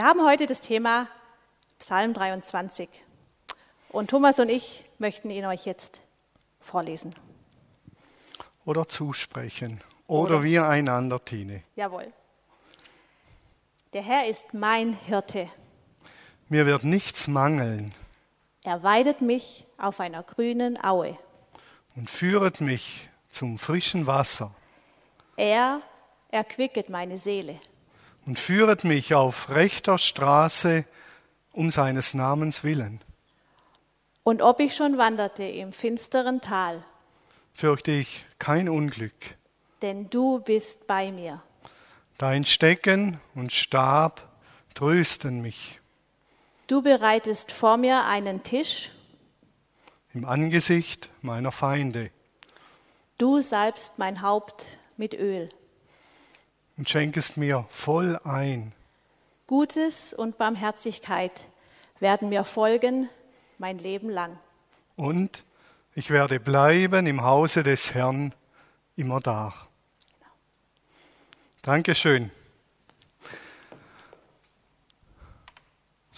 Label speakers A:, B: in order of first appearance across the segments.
A: Wir haben heute das Thema Psalm 23 und Thomas und ich möchten ihn euch jetzt vorlesen.
B: Oder zusprechen. Oder, Oder wir einander, Tine.
A: Jawohl. Der Herr ist mein Hirte.
B: Mir wird nichts mangeln.
A: Er weidet mich auf einer grünen Aue.
B: Und führet mich zum frischen Wasser.
A: Er erquicket meine Seele.
B: Und führet mich auf rechter Straße um seines Namens willen.
A: Und ob ich schon wanderte im finsteren Tal,
B: fürchte ich kein Unglück.
A: Denn du bist bei mir.
B: Dein Stecken und Stab trösten mich.
A: Du bereitest vor mir einen Tisch
B: im Angesicht meiner Feinde.
A: Du salbst mein Haupt mit Öl
B: und schenkest mir voll ein.
A: Gutes und Barmherzigkeit werden mir folgen mein Leben lang.
B: Und ich werde bleiben im Hause des Herrn immer da. Dankeschön.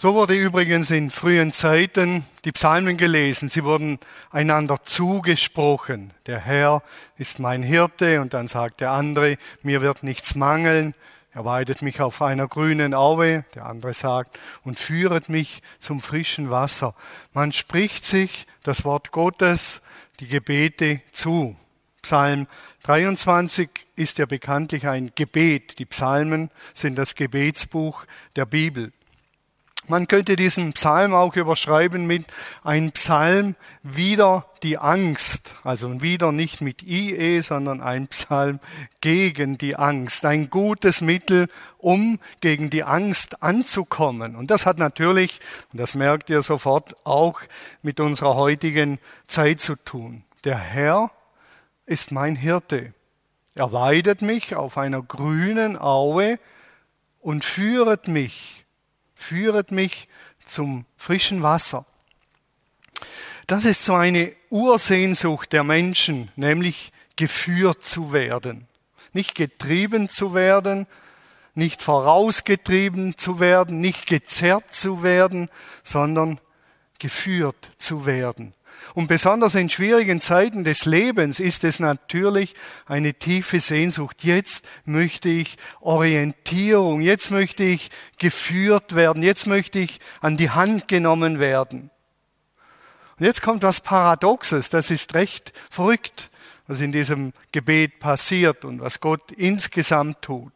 B: So wurde übrigens in frühen Zeiten die Psalmen gelesen. Sie wurden einander zugesprochen. Der Herr ist mein Hirte und dann sagt der andere, mir wird nichts mangeln. Er weidet mich auf einer grünen Aue, der andere sagt, und führet mich zum frischen Wasser. Man spricht sich das Wort Gottes, die Gebete zu. Psalm 23 ist ja bekanntlich ein Gebet. Die Psalmen sind das Gebetsbuch der Bibel. Man könnte diesen Psalm auch überschreiben mit ein Psalm wieder die Angst. Also wieder nicht mit IE, sondern ein Psalm gegen die Angst. Ein gutes Mittel, um gegen die Angst anzukommen. Und das hat natürlich, und das merkt ihr sofort, auch mit unserer heutigen Zeit zu tun. Der Herr ist mein Hirte. Er weidet mich auf einer grünen Aue und führet mich, führet mich zum frischen Wasser. Das ist so eine Ursehnsucht der Menschen, nämlich geführt zu werden. Nicht getrieben zu werden, nicht vorausgetrieben zu werden, nicht gezerrt zu werden, sondern geführt zu werden. Und besonders in schwierigen Zeiten des Lebens ist es natürlich eine tiefe Sehnsucht. Jetzt möchte ich Orientierung, jetzt möchte ich geführt werden, jetzt möchte ich an die Hand genommen werden. Und jetzt kommt was Paradoxes, das ist recht verrückt, was in diesem Gebet passiert und was Gott insgesamt tut.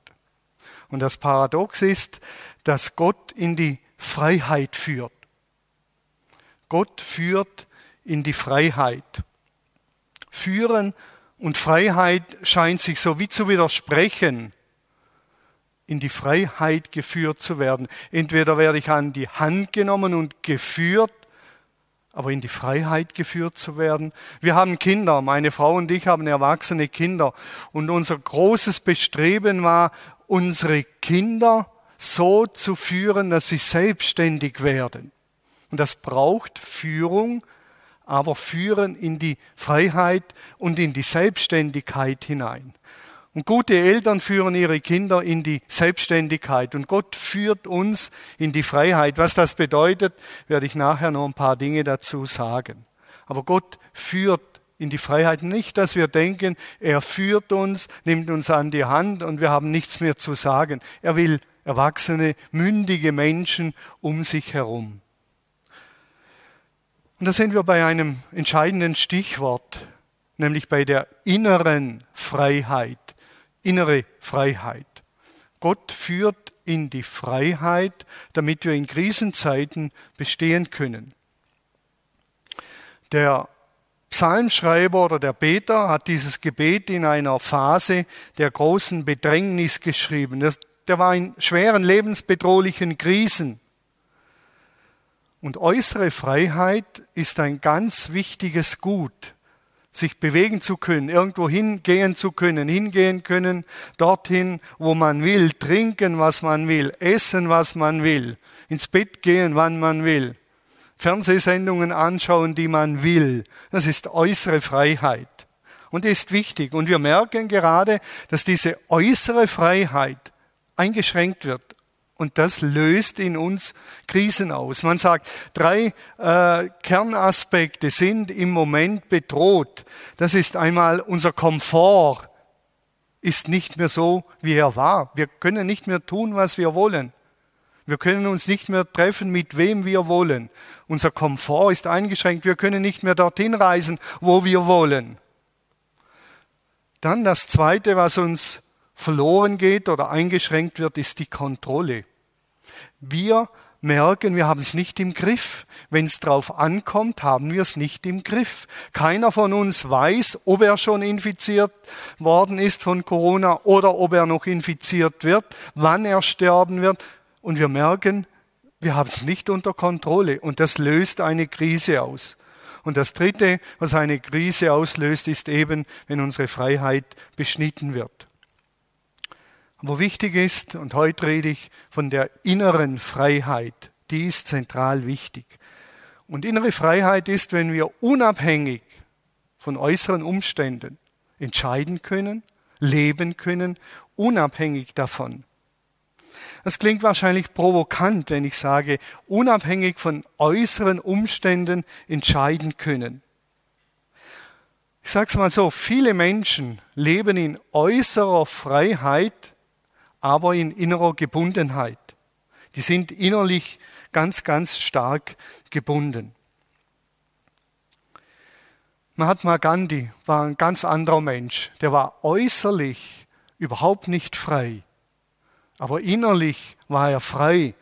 B: Und das Paradox ist, dass Gott in die Freiheit führt. Gott führt in die Freiheit. Führen und Freiheit scheint sich so wie zu widersprechen, in die Freiheit geführt zu werden. Entweder werde ich an die Hand genommen und geführt, aber in die Freiheit geführt zu werden. Wir haben Kinder, meine Frau und ich haben erwachsene Kinder und unser großes Bestreben war, unsere Kinder so zu führen, dass sie selbstständig werden. Und das braucht Führung, aber führen in die Freiheit und in die Selbstständigkeit hinein. Und gute Eltern führen ihre Kinder in die Selbstständigkeit und Gott führt uns in die Freiheit. Was das bedeutet, werde ich nachher noch ein paar Dinge dazu sagen. Aber Gott führt in die Freiheit nicht, dass wir denken, er führt uns, nimmt uns an die Hand und wir haben nichts mehr zu sagen. Er will erwachsene, mündige Menschen um sich herum. Und da sind wir bei einem entscheidenden Stichwort, nämlich bei der inneren Freiheit. Innere Freiheit. Gott führt in die Freiheit, damit wir in Krisenzeiten bestehen können. Der Psalmschreiber oder der Beter hat dieses Gebet in einer Phase der großen Bedrängnis geschrieben. Der war in schweren lebensbedrohlichen Krisen. Und äußere Freiheit ist ein ganz wichtiges Gut, sich bewegen zu können, irgendwo hingehen zu können, hingehen können, dorthin, wo man will, trinken, was man will, essen, was man will, ins Bett gehen, wann man will, Fernsehsendungen anschauen, die man will. Das ist äußere Freiheit und ist wichtig. Und wir merken gerade, dass diese äußere Freiheit eingeschränkt wird Und das löst in uns Krisen aus. Man sagt, drei äh, Kernaspekte sind im Moment bedroht. Das ist einmal unser Komfort ist nicht mehr so, wie er war. Wir können nicht mehr tun, was wir wollen. Wir können uns nicht mehr treffen, mit wem wir wollen. Unser Komfort ist eingeschränkt. Wir können nicht mehr dorthin reisen, wo wir wollen. Dann das Zweite, was uns verloren geht oder eingeschränkt wird, ist die Kontrolle. Wir merken, wir haben es nicht im Griff. Wenn es drauf ankommt, haben wir es nicht im Griff. Keiner von uns weiß, ob er schon infiziert worden ist von Corona oder ob er noch infiziert wird, wann er sterben wird. Und wir merken, wir haben es nicht unter Kontrolle. Und das löst eine Krise aus. Und das Dritte, was eine Krise auslöst, ist eben, wenn unsere Freiheit beschnitten wird. Aber wichtig ist, und heute rede ich von der inneren Freiheit, die ist zentral wichtig. Und innere Freiheit ist, wenn wir unabhängig von äußeren Umständen entscheiden können, leben können, unabhängig davon. Das klingt wahrscheinlich provokant, wenn ich sage, unabhängig von äußeren Umständen entscheiden können. Ich sage es mal so, viele Menschen leben in äußerer Freiheit, aber in innerer Gebundenheit. Die sind innerlich ganz, ganz stark gebunden. Mahatma Gandhi war ein ganz anderer Mensch. Der war äußerlich überhaupt nicht frei, aber innerlich war er frei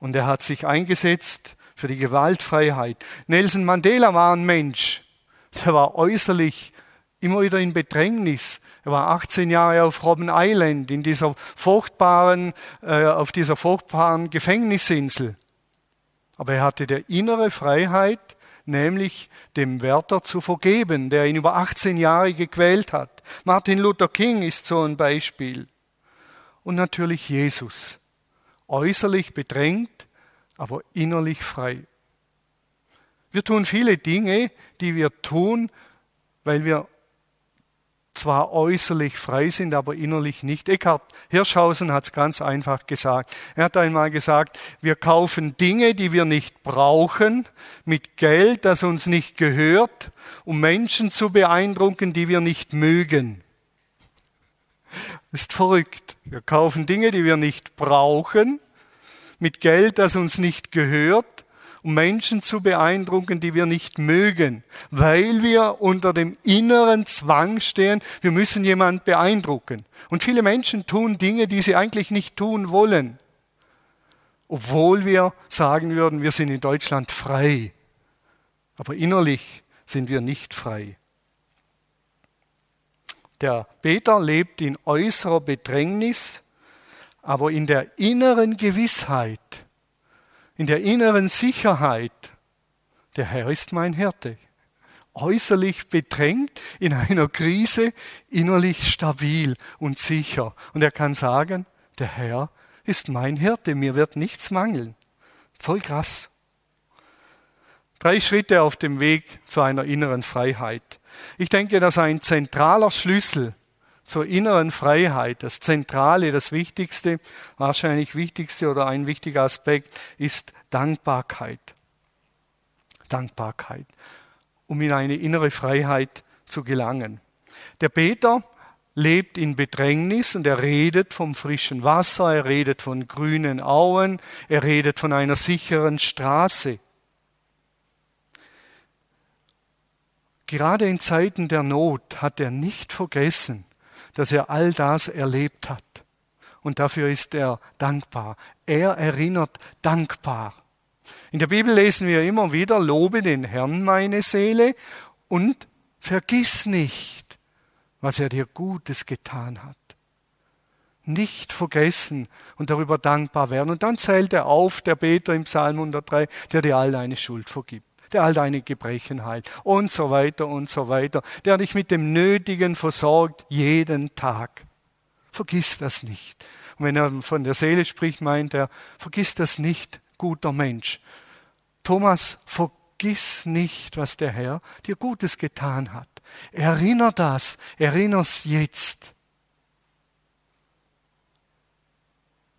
B: und er hat sich eingesetzt für die Gewaltfreiheit. Nelson Mandela war ein Mensch, der war äußerlich immer wieder in Bedrängnis, er war 18 Jahre auf Robben Island, in dieser furchtbaren, äh, auf dieser furchtbaren Gefängnisinsel. Aber er hatte der innere Freiheit, nämlich dem Wärter zu vergeben, der ihn über 18 Jahre gequält hat. Martin Luther King ist so ein Beispiel. Und natürlich Jesus. Äußerlich bedrängt, aber innerlich frei. Wir tun viele Dinge, die wir tun, weil wir zwar äußerlich frei sind, aber innerlich nicht. Eckhard Hirschhausen hat es ganz einfach gesagt. Er hat einmal gesagt, wir kaufen Dinge, die wir nicht brauchen, mit Geld, das uns nicht gehört, um Menschen zu beeindrucken, die wir nicht mögen. Ist verrückt. Wir kaufen Dinge, die wir nicht brauchen, mit Geld, das uns nicht gehört, um Menschen zu beeindrucken, die wir nicht mögen, weil wir unter dem inneren Zwang stehen, wir müssen jemand beeindrucken. Und viele Menschen tun Dinge, die sie eigentlich nicht tun wollen, obwohl wir sagen würden, wir sind in Deutschland frei. Aber innerlich sind wir nicht frei. Der Peter lebt in äußerer Bedrängnis, aber in der inneren Gewissheit, in der inneren Sicherheit, der Herr ist mein Hirte. Äußerlich bedrängt, in einer Krise, innerlich stabil und sicher. Und er kann sagen, der Herr ist mein Hirte, mir wird nichts mangeln. Voll krass. Drei Schritte auf dem Weg zu einer inneren Freiheit. Ich denke, dass ein zentraler Schlüssel zur inneren Freiheit, das Zentrale, das Wichtigste, wahrscheinlich wichtigste oder ein wichtiger Aspekt ist Dankbarkeit. Dankbarkeit, um in eine innere Freiheit zu gelangen. Der Peter lebt in Bedrängnis und er redet vom frischen Wasser, er redet von grünen Auen, er redet von einer sicheren Straße. Gerade in Zeiten der Not hat er nicht vergessen, dass er all das erlebt hat. Und dafür ist er dankbar. Er erinnert dankbar. In der Bibel lesen wir immer wieder, lobe den Herrn meine Seele und vergiss nicht, was er dir Gutes getan hat. Nicht vergessen und darüber dankbar werden. Und dann zählt er auf, der Beter im Psalm 103, der dir all deine Schuld vergibt der all deine Gebrechen heilt und so weiter und so weiter, der dich mit dem Nötigen versorgt jeden Tag. Vergiss das nicht. Und wenn er von der Seele spricht, meint er, vergiss das nicht, guter Mensch. Thomas, vergiss nicht, was der Herr dir Gutes getan hat. Erinner das, erinner's jetzt.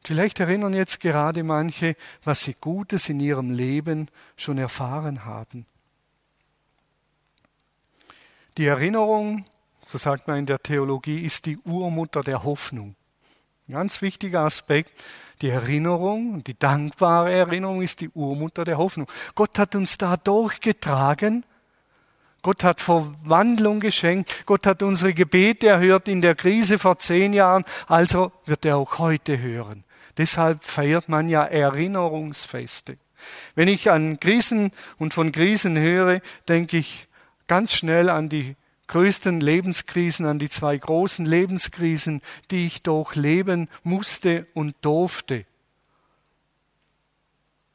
B: Vielleicht erinnern jetzt gerade manche, was sie Gutes in ihrem Leben schon erfahren haben. Die Erinnerung, so sagt man in der Theologie, ist die Urmutter der Hoffnung. Ein ganz wichtiger Aspekt. Die Erinnerung, die dankbare Erinnerung ist die Urmutter der Hoffnung. Gott hat uns da durchgetragen. Gott hat Verwandlung geschenkt. Gott hat unsere Gebete erhört in der Krise vor zehn Jahren. Also wird er auch heute hören. Deshalb feiert man ja Erinnerungsfeste. Wenn ich an Krisen und von Krisen höre, denke ich ganz schnell an die größten Lebenskrisen, an die zwei großen Lebenskrisen, die ich durchleben musste und durfte.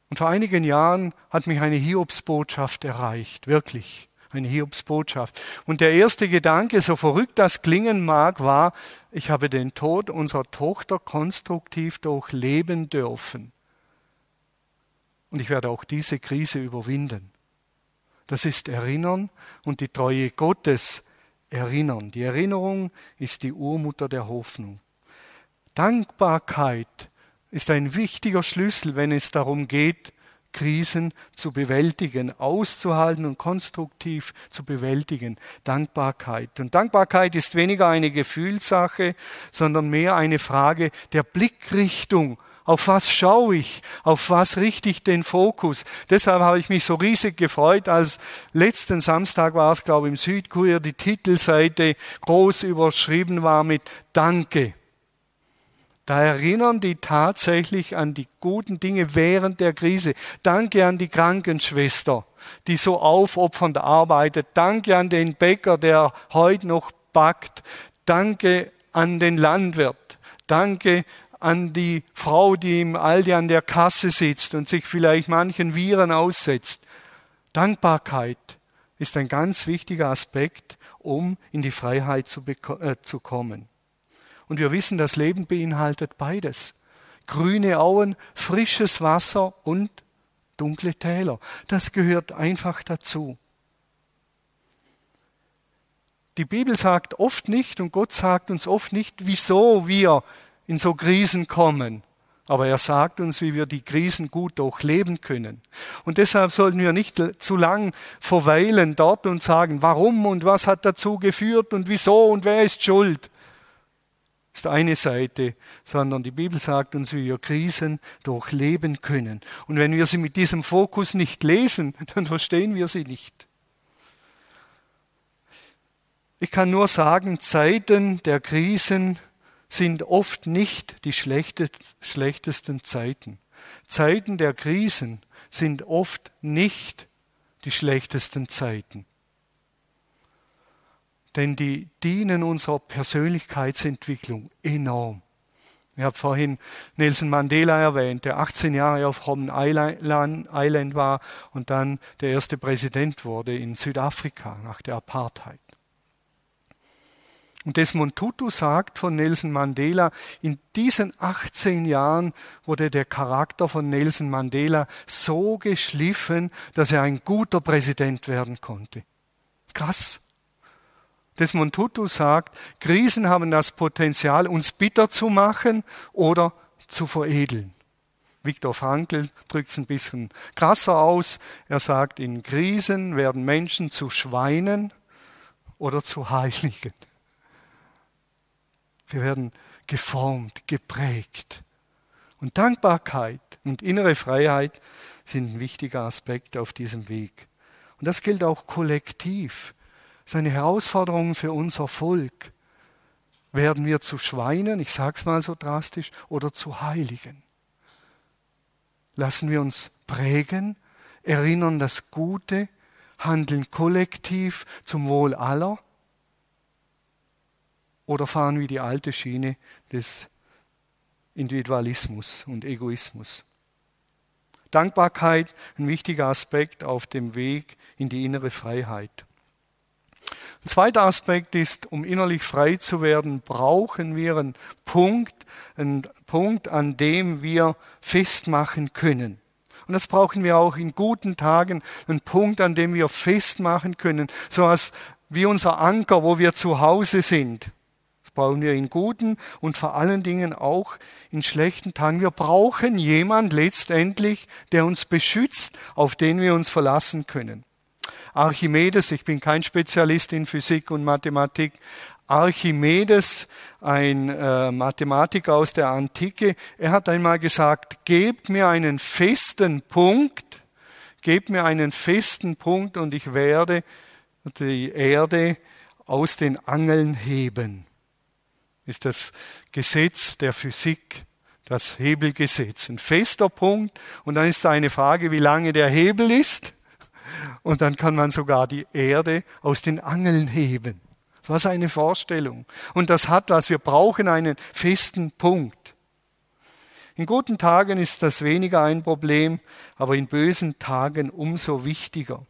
B: Und vor einigen Jahren hat mich eine Hiobsbotschaft erreicht, wirklich eine Hiobsbotschaft. Und der erste Gedanke, so verrückt das klingen mag, war, ich habe den Tod unserer Tochter konstruktiv durchleben dürfen. Und ich werde auch diese Krise überwinden. Das ist Erinnern und die Treue Gottes erinnern. Die Erinnerung ist die Urmutter der Hoffnung. Dankbarkeit ist ein wichtiger Schlüssel, wenn es darum geht, Krisen zu bewältigen, auszuhalten und konstruktiv zu bewältigen. Dankbarkeit. Und Dankbarkeit ist weniger eine Gefühlssache, sondern mehr eine Frage der Blickrichtung. Auf was schaue ich? Auf was richte ich den Fokus? Deshalb habe ich mich so riesig gefreut, als letzten Samstag war es, glaube ich, im Südkurier die Titelseite groß überschrieben war mit Danke. Da erinnern die tatsächlich an die guten Dinge während der Krise. Danke an die Krankenschwester, die so aufopfernd arbeitet. Danke an den Bäcker, der heute noch backt. Danke an den Landwirt. Danke an die Frau, die im Aldi an der Kasse sitzt und sich vielleicht manchen Viren aussetzt. Dankbarkeit ist ein ganz wichtiger Aspekt, um in die Freiheit zu, äh, zu kommen. Und wir wissen, das Leben beinhaltet beides. Grüne Auen, frisches Wasser und dunkle Täler. Das gehört einfach dazu. Die Bibel sagt oft nicht und Gott sagt uns oft nicht, wieso wir in so Krisen kommen. Aber er sagt uns, wie wir die Krisen gut durchleben können. Und deshalb sollten wir nicht zu lang verweilen dort und sagen, warum und was hat dazu geführt und wieso und wer ist schuld ist eine Seite, sondern die Bibel sagt uns, wie wir Krisen durchleben können. Und wenn wir sie mit diesem Fokus nicht lesen, dann verstehen wir sie nicht. Ich kann nur sagen, Zeiten der Krisen sind oft nicht die schlechtesten Zeiten. Zeiten der Krisen sind oft nicht die schlechtesten Zeiten denn die dienen unserer Persönlichkeitsentwicklung enorm. Ich habe vorhin Nelson Mandela erwähnt, der 18 Jahre auf Robben Island war und dann der erste Präsident wurde in Südafrika nach der Apartheid. Und Desmond Tutu sagt von Nelson Mandela, in diesen 18 Jahren wurde der Charakter von Nelson Mandela so geschliffen, dass er ein guter Präsident werden konnte. Krass. Desmond Tutu sagt, Krisen haben das Potenzial, uns bitter zu machen oder zu veredeln. Viktor Frankl drückt es ein bisschen krasser aus. Er sagt, in Krisen werden Menschen zu Schweinen oder zu Heiligen. Wir werden geformt, geprägt. Und Dankbarkeit und innere Freiheit sind ein wichtiger Aspekt auf diesem Weg. Und das gilt auch kollektiv ist eine Herausforderung für unser Volk. Werden wir zu Schweinen, ich sage es mal so drastisch, oder zu Heiligen? Lassen wir uns prägen, erinnern das Gute, handeln kollektiv zum Wohl aller? Oder fahren wir die alte Schiene des Individualismus und Egoismus? Dankbarkeit, ein wichtiger Aspekt auf dem Weg in die innere Freiheit. Ein zweiter Aspekt ist, um innerlich frei zu werden, brauchen wir einen Punkt, einen Punkt, an dem wir festmachen können. Und das brauchen wir auch in guten Tagen, einen Punkt, an dem wir festmachen können, so als wie unser Anker, wo wir zu Hause sind. Das brauchen wir in guten und vor allen Dingen auch in schlechten Tagen. Wir brauchen jemand letztendlich, der uns beschützt, auf den wir uns verlassen können. Archimedes, ich bin kein Spezialist in Physik und Mathematik, Archimedes, ein äh, Mathematiker aus der Antike, er hat einmal gesagt, gebt mir einen festen Punkt, gebt mir einen festen Punkt und ich werde die Erde aus den Angeln heben. Ist das Gesetz der Physik, das Hebelgesetz. Ein fester Punkt. Und dann ist eine Frage, wie lange der Hebel ist und dann kann man sogar die Erde aus den Angeln heben. Was eine Vorstellung. Und das hat was, wir brauchen einen festen Punkt. In guten Tagen ist das weniger ein Problem, aber in bösen Tagen umso wichtiger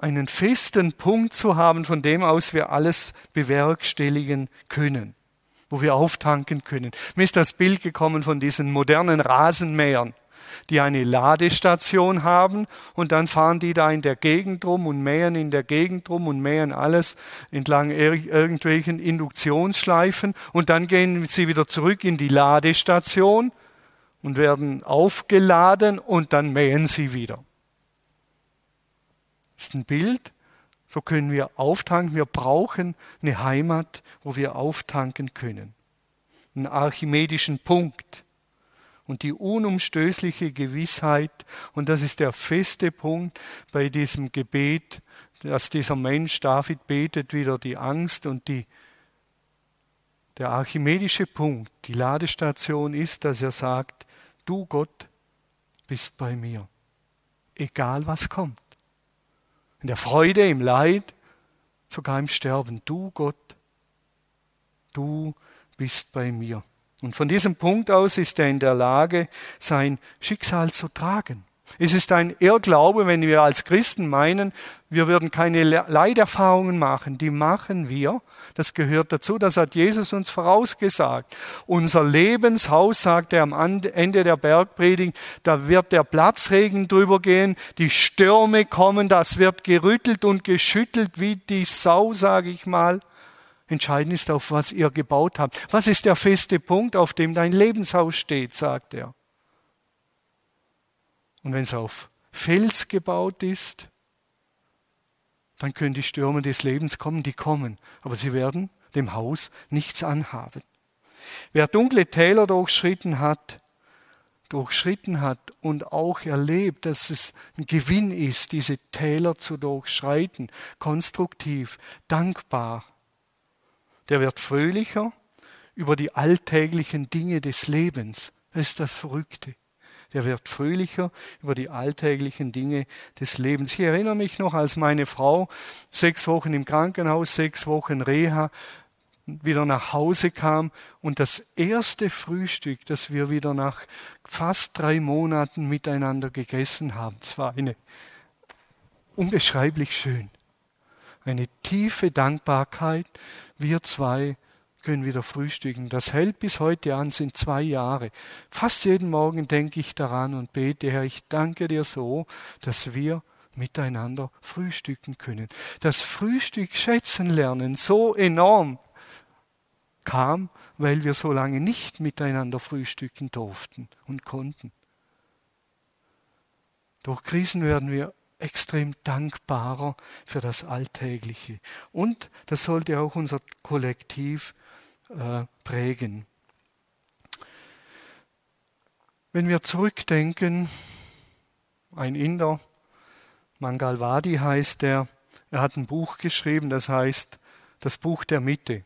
B: einen festen Punkt zu haben, von dem aus wir alles bewerkstelligen können, wo wir auftanken können. Mir ist das Bild gekommen von diesen modernen Rasenmähern, die eine Ladestation haben und dann fahren die da in der Gegend rum und mähen in der Gegend rum und mähen alles entlang irgendwelchen Induktionsschleifen und dann gehen sie wieder zurück in die Ladestation und werden aufgeladen und dann mähen sie wieder ist ein Bild. So können wir auftanken. Wir brauchen eine Heimat, wo wir auftanken können. Einen archimedischen Punkt und die unumstößliche Gewissheit, und das ist der feste Punkt bei diesem Gebet, dass dieser Mensch David betet, wieder die Angst und die, der archimedische Punkt, die Ladestation ist, dass er sagt, du Gott bist bei mir, egal was kommt in der Freude, im Leid, sogar im Sterben. Du Gott, du bist bei mir. Und von diesem Punkt aus ist er in der Lage, sein Schicksal zu tragen. Es ist ein Irrglaube, wenn wir als Christen meinen, wir würden keine Leiderfahrungen machen. Die machen wir. Das gehört dazu. Das hat Jesus uns vorausgesagt. Unser Lebenshaus, sagt er am Ende der Bergpredigt, da wird der Platzregen drüber gehen, die Stürme kommen, das wird gerüttelt und geschüttelt wie die Sau, sage ich mal. Entscheidend ist, auf was ihr gebaut habt. Was ist der feste Punkt, auf dem dein Lebenshaus steht, sagt er. Und wenn es auf Fels gebaut ist, dann können die Stürme des Lebens kommen, die kommen, aber sie werden dem Haus nichts anhaben. Wer dunkle Täler durchschritten hat, durchschritten hat und auch erlebt, dass es ein Gewinn ist, diese Täler zu durchschreiten, konstruktiv, dankbar, der wird fröhlicher über die alltäglichen Dinge des Lebens. Das ist das Verrückte der wird fröhlicher über die alltäglichen Dinge des Lebens. Ich erinnere mich noch, als meine Frau sechs Wochen im Krankenhaus, sechs Wochen Reha, wieder nach Hause kam und das erste Frühstück, das wir wieder nach fast drei Monaten miteinander gegessen haben, es war eine unbeschreiblich schön, eine tiefe Dankbarkeit, wir zwei können wieder frühstücken. Das hält bis heute an, sind zwei Jahre. Fast jeden Morgen denke ich daran und bete, Herr, ich danke dir so, dass wir miteinander frühstücken können. Das Frühstück schätzen lernen so enorm kam, weil wir so lange nicht miteinander frühstücken durften und konnten. Durch Krisen werden wir extrem dankbarer für das Alltägliche. Und das sollte auch unser Kollektiv äh, prägen. Wenn wir zurückdenken, ein Inder, Mangalwadi heißt er, er hat ein Buch geschrieben, das heißt das Buch der Mitte.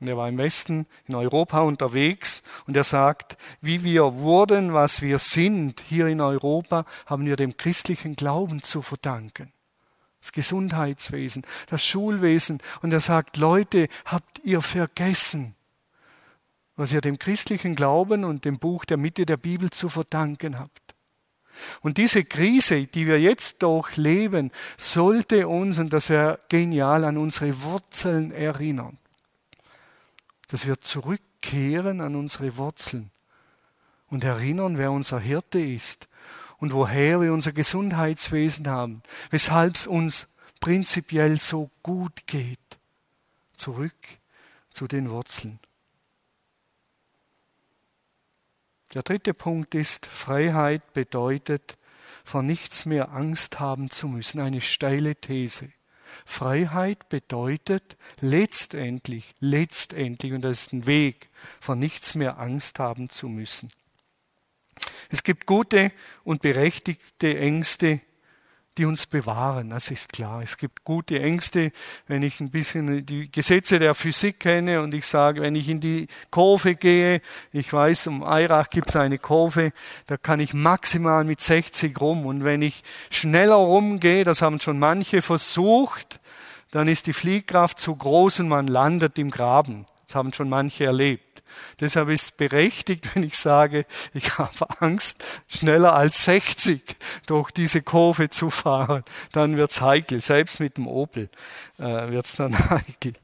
B: Und er war im Westen, in Europa unterwegs und er sagt, wie wir wurden, was wir sind hier in Europa, haben wir dem christlichen Glauben zu verdanken das Gesundheitswesen, das Schulwesen. Und er sagt, Leute, habt ihr vergessen, was ihr dem christlichen Glauben und dem Buch der Mitte der Bibel zu verdanken habt. Und diese Krise, die wir jetzt durchleben, sollte uns, und das wäre genial, an unsere Wurzeln erinnern. Dass wir zurückkehren an unsere Wurzeln und erinnern, wer unser Hirte ist und woher wir unser Gesundheitswesen haben, weshalb es uns prinzipiell so gut geht. zurück zu den Wurzeln. Der dritte Punkt ist, Freiheit bedeutet, vor nichts mehr Angst haben zu müssen. Eine steile These. Freiheit bedeutet letztendlich, letztendlich, und das ist ein Weg, vor nichts mehr Angst haben zu müssen. Es gibt gute und berechtigte Ängste, die uns bewahren. Das ist klar. Es gibt gute Ängste, wenn ich ein bisschen die Gesetze der Physik kenne und ich sage, wenn ich in die Kurve gehe, ich weiß, um Eirach gibt es eine Kurve, da kann ich maximal mit 60 rum. Und wenn ich schneller rumgehe, das haben schon manche versucht, dann ist die Fliehkraft zu groß und man landet im Graben. Das haben schon manche erlebt. Deshalb ist es berechtigt, wenn ich sage, ich habe Angst, schneller als 60 durch diese Kurve zu fahren. Dann wird es heikel. Selbst mit dem Opel äh, wird es dann heikel.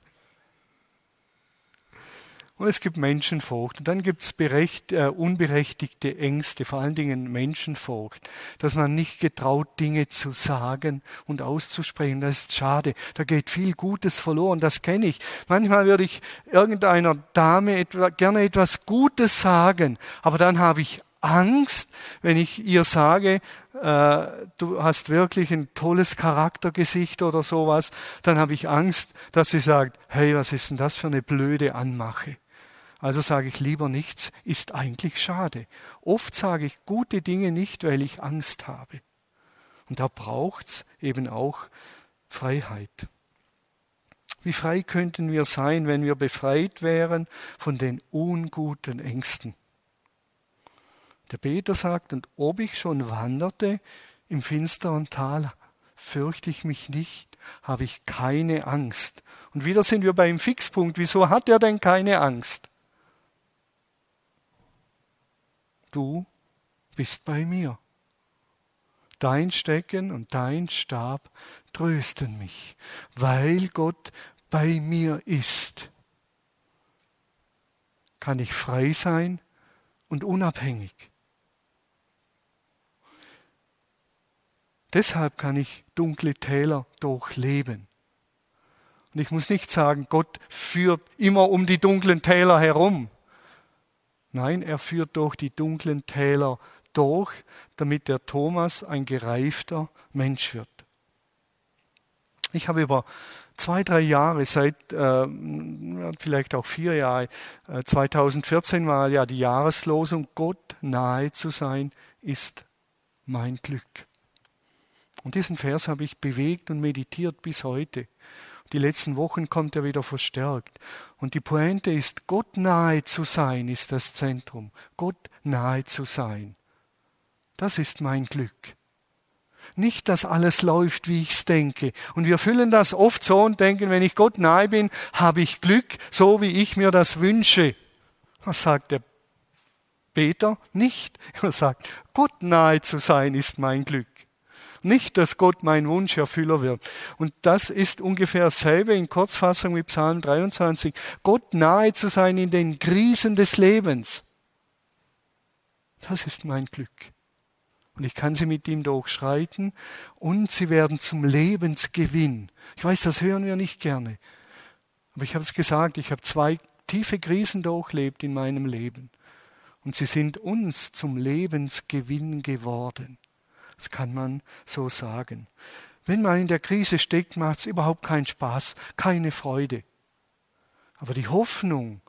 B: Und es gibt Menschenfurcht. Und dann gibt es äh, unberechtigte Ängste, vor allen Dingen Menschenfurcht, dass man nicht getraut, Dinge zu sagen und auszusprechen. Das ist schade. Da geht viel Gutes verloren. Das kenne ich. Manchmal würde ich irgendeiner Dame etwa, gerne etwas Gutes sagen, aber dann habe ich Angst, wenn ich ihr sage, äh, du hast wirklich ein tolles Charaktergesicht oder sowas, dann habe ich Angst, dass sie sagt, hey, was ist denn das für eine blöde Anmache? Also sage ich lieber nichts, ist eigentlich schade. Oft sage ich gute Dinge nicht, weil ich Angst habe. Und da braucht es eben auch Freiheit. Wie frei könnten wir sein, wenn wir befreit wären von den unguten Ängsten? Der Peter sagt, und ob ich schon wanderte im finsteren Tal, fürchte ich mich nicht, habe ich keine Angst. Und wieder sind wir beim Fixpunkt. Wieso hat er denn keine Angst? Du bist bei mir. Dein Stecken und dein Stab trösten mich, weil Gott bei mir ist. Kann ich frei sein und unabhängig. Deshalb kann ich dunkle Täler durchleben. Und ich muss nicht sagen, Gott führt immer um die dunklen Täler herum. Nein, er führt durch die dunklen Täler durch, damit der Thomas ein gereifter Mensch wird. Ich habe über zwei, drei Jahre, seit äh, vielleicht auch vier Jahre, äh, 2014 war ja die Jahreslosung, Gott nahe zu sein, ist mein Glück. Und diesen Vers habe ich bewegt und meditiert bis heute. Die letzten Wochen kommt er wieder verstärkt. Und die Pointe ist, Gott nahe zu sein, ist das Zentrum. Gott nahe zu sein. Das ist mein Glück. Nicht, dass alles läuft, wie ich es denke. Und wir füllen das oft so und denken, wenn ich Gott nahe bin, habe ich Glück, so wie ich mir das wünsche. Was sagt der Peter? Nicht. Er sagt, Gott nahe zu sein ist mein Glück. Nicht, dass Gott mein Wunscherfüller wird. Und das ist ungefähr dasselbe in Kurzfassung wie Psalm 23. Gott nahe zu sein in den Krisen des Lebens. Das ist mein Glück. Und ich kann sie mit ihm durchschreiten und sie werden zum Lebensgewinn. Ich weiß, das hören wir nicht gerne. Aber ich habe es gesagt, ich habe zwei tiefe Krisen durchlebt in meinem Leben. Und sie sind uns zum Lebensgewinn geworden. Das kann man so sagen. Wenn man in der Krise steckt, macht es überhaupt keinen Spaß, keine Freude. Aber die Hoffnung,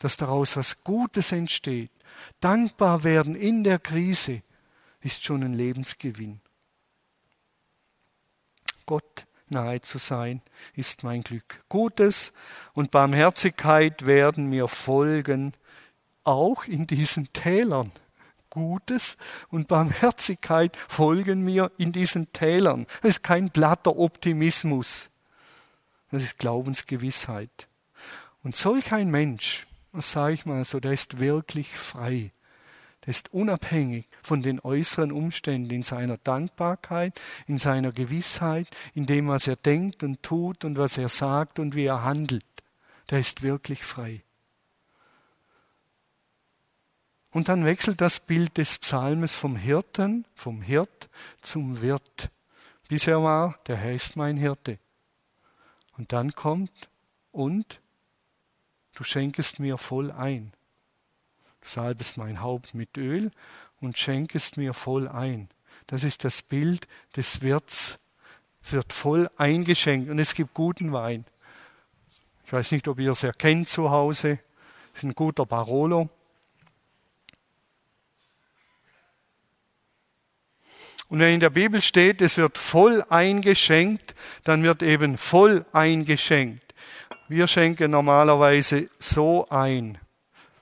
B: dass daraus was Gutes entsteht, dankbar werden in der Krise, ist schon ein Lebensgewinn. Gott nahe zu sein, ist mein Glück. Gutes und Barmherzigkeit werden mir folgen, auch in diesen Tälern. Gutes und Barmherzigkeit folgen mir in diesen Tälern. Das ist kein blatter Optimismus. Das ist Glaubensgewissheit. Und solch ein Mensch, das sage ich mal so, der ist wirklich frei. Der ist unabhängig von den äußeren Umständen in seiner Dankbarkeit, in seiner Gewissheit, in dem, was er denkt und tut und was er sagt und wie er handelt. Der ist wirklich frei. Und dann wechselt das Bild des Psalmes vom Hirten, vom Hirt zum Wirt. Bisher war, der Herr ist mein Hirte. Und dann kommt, und du schenkest mir voll ein. Du salbest mein Haupt mit Öl und schenkest mir voll ein. Das ist das Bild des Wirts. Es wird voll eingeschenkt und es gibt guten Wein. Ich weiß nicht, ob ihr es erkennt zu Hause. Es ist ein guter Barolo. Und wenn in der Bibel steht, es wird voll eingeschenkt, dann wird eben voll eingeschenkt. Wir schenken normalerweise so ein,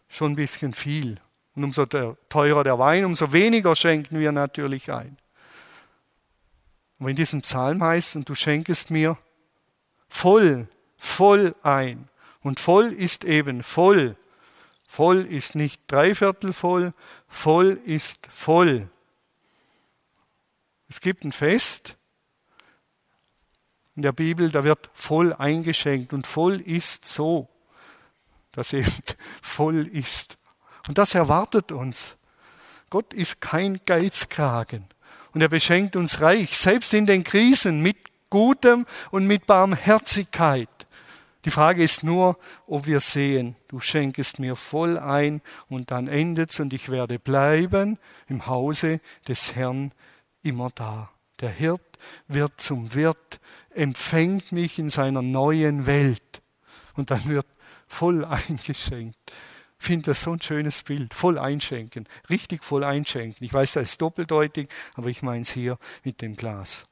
B: schon ein bisschen viel. Und umso teurer der Wein, umso weniger schenken wir natürlich ein. Und in diesem Psalm heißt, und du schenkest mir voll, voll ein. Und voll ist eben voll. Voll ist nicht dreiviertel voll, voll ist voll. Es gibt ein Fest in der Bibel, da wird voll eingeschenkt und voll ist so, dass eben voll ist. Und das erwartet uns. Gott ist kein Geizkragen und er beschenkt uns reich, selbst in den Krisen mit Gutem und mit Barmherzigkeit. Die Frage ist nur, ob wir sehen, du schenkest mir voll ein und dann endet's und ich werde bleiben im Hause des Herrn immer da. Der Hirt wird zum Wirt, empfängt mich in seiner neuen Welt und dann wird voll eingeschenkt. Ich finde das so ein schönes Bild. Voll einschenken, richtig voll einschenken. Ich weiß, das ist doppeldeutig, aber ich meine es hier mit dem Glas.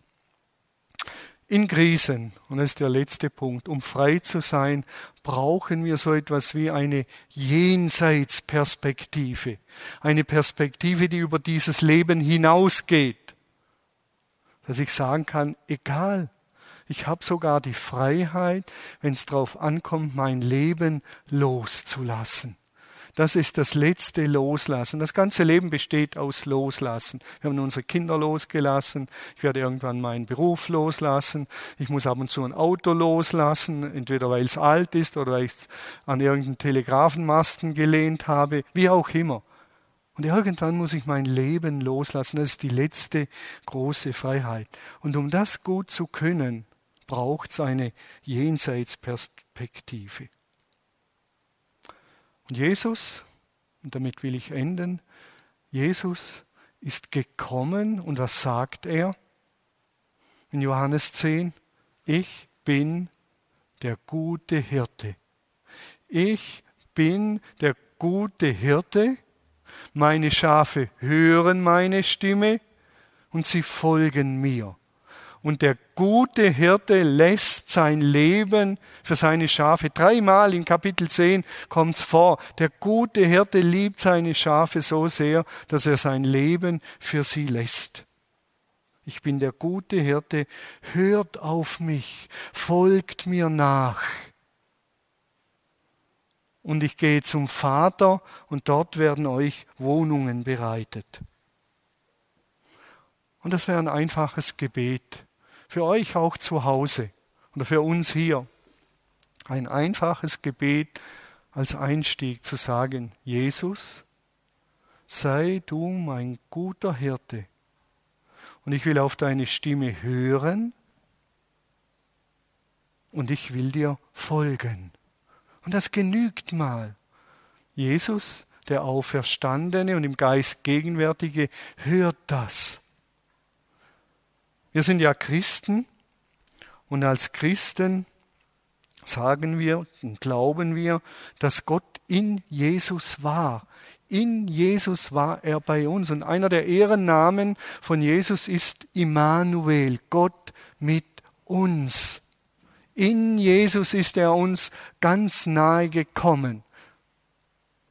B: In Krisen, und das ist der letzte Punkt, um frei zu sein, brauchen wir so etwas wie eine Jenseitsperspektive. Eine Perspektive, die über dieses Leben hinausgeht dass ich sagen kann, egal, ich habe sogar die Freiheit, wenn es darauf ankommt, mein Leben loszulassen. Das ist das letzte Loslassen. Das ganze Leben besteht aus Loslassen. Wir haben unsere Kinder losgelassen. Ich werde irgendwann meinen Beruf loslassen. Ich muss ab und zu ein Auto loslassen, entweder weil es alt ist oder weil ich es an irgendeinen Telegrafenmasten gelehnt habe, wie auch immer. Und irgendwann muss ich mein Leben loslassen. Das ist die letzte große Freiheit. Und um das gut zu können, braucht es eine Jenseitsperspektive. Und Jesus, und damit will ich enden, Jesus ist gekommen und was sagt er? In Johannes 10, ich bin der gute Hirte. Ich bin der gute Hirte meine Schafe hören meine Stimme und sie folgen mir. Und der gute Hirte lässt sein Leben für seine Schafe. Dreimal in Kapitel 10 kommt es vor. Der gute Hirte liebt seine Schafe so sehr, dass er sein Leben für sie lässt. Ich bin der gute Hirte, hört auf mich, folgt mir nach und ich gehe zum Vater und dort werden euch Wohnungen bereitet. Und das wäre ein einfaches Gebet. Für euch auch zu Hause oder für uns hier. Ein einfaches Gebet als Einstieg zu sagen, Jesus, sei du mein guter Hirte und ich will auf deine Stimme hören und ich will dir folgen. Und das genügt mal. Jesus, der Auferstandene und im Geist Gegenwärtige, hört das. Wir sind ja Christen und als Christen sagen wir und glauben wir, dass Gott in Jesus war. In Jesus war er bei uns. Und einer der Ehrennamen von Jesus ist Immanuel, Gott mit uns. In Jesus ist er uns ganz nahe gekommen.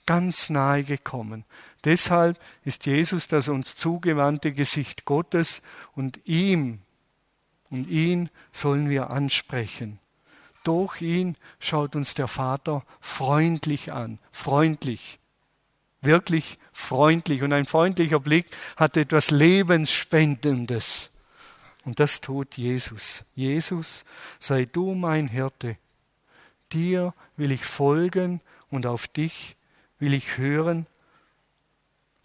B: Ganz nahe gekommen. Deshalb ist Jesus das uns zugewandte Gesicht Gottes und ihm und ihn sollen wir ansprechen. Durch ihn schaut uns der Vater freundlich an, freundlich, wirklich freundlich. Und ein freundlicher Blick hat etwas Lebensspendendes. Und das tut Jesus. Jesus, sei du mein Hirte. Dir will ich folgen und auf dich will ich hören.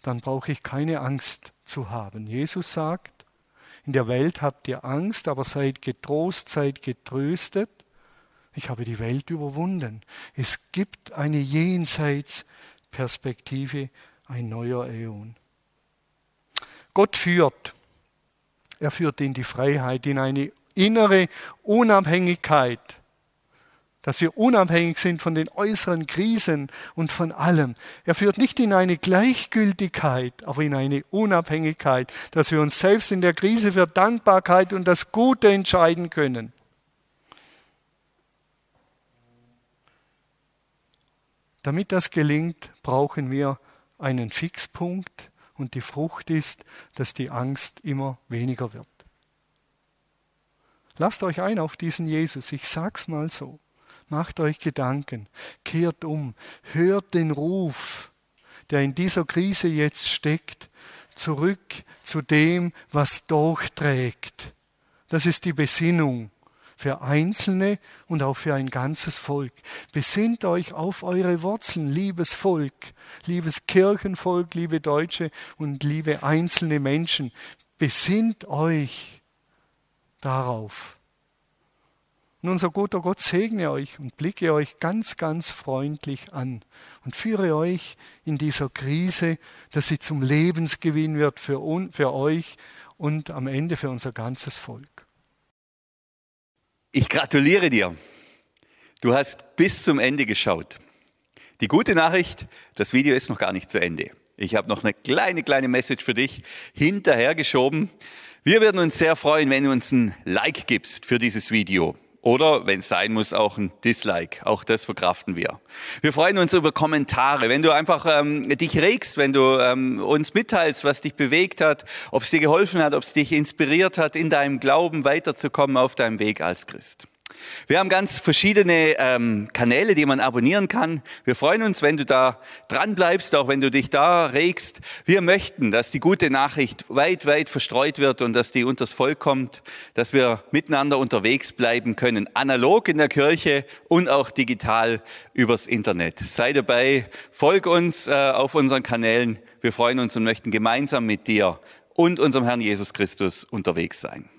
B: Dann brauche ich keine Angst zu haben. Jesus sagt, in der Welt habt ihr Angst, aber seid getrost, seid getröstet. Ich habe die Welt überwunden. Es gibt eine Jenseitsperspektive, ein neuer Äon. Gott führt. Er führt in die Freiheit, in eine innere Unabhängigkeit dass wir unabhängig sind von den äußeren Krisen und von allem. Er führt nicht in eine Gleichgültigkeit, aber in eine Unabhängigkeit, dass wir uns selbst in der Krise für Dankbarkeit und das Gute entscheiden können. Damit das gelingt, brauchen wir einen Fixpunkt und die Frucht ist, dass die Angst immer weniger wird. Lasst euch ein auf diesen Jesus, ich sag's mal so. Macht euch Gedanken, kehrt um, hört den Ruf, der in dieser Krise jetzt steckt, zurück zu dem, was durchträgt. Das ist die Besinnung für Einzelne und auch für ein ganzes Volk. Besinnt euch auf eure Wurzeln, liebes Volk, liebes Kirchenvolk, liebe Deutsche und liebe einzelne Menschen. Besinnt euch darauf. Und unser guter Gott segne euch und blicke euch ganz, ganz freundlich an und führe euch in dieser Krise, dass sie zum Lebensgewinn wird für, für euch und am Ende für unser ganzes Volk.
C: Ich gratuliere dir. Du hast bis zum Ende geschaut. Die gute Nachricht, das Video ist noch gar nicht zu Ende. Ich habe noch eine kleine, kleine Message für dich hinterhergeschoben. Wir würden uns sehr freuen, wenn du uns ein Like gibst für dieses Video. Oder, wenn es sein muss, auch ein Dislike. Auch das verkraften wir. Wir freuen uns über Kommentare. Wenn du einfach ähm, dich regst, wenn du ähm, uns mitteilst, was dich bewegt hat, ob es dir geholfen hat, ob es dich inspiriert hat, in deinem Glauben weiterzukommen auf deinem Weg als Christ. Wir haben ganz verschiedene ähm, Kanäle, die man abonnieren kann. Wir freuen uns, wenn du da dran bleibst, auch wenn du dich da regst. Wir möchten, dass die gute Nachricht weit, weit verstreut wird und dass die unters Volk kommt, dass wir miteinander unterwegs bleiben können, analog in der Kirche und auch digital übers Internet. Sei dabei, folg uns äh, auf unseren Kanälen. Wir freuen uns und möchten gemeinsam mit dir und unserem Herrn Jesus Christus unterwegs sein.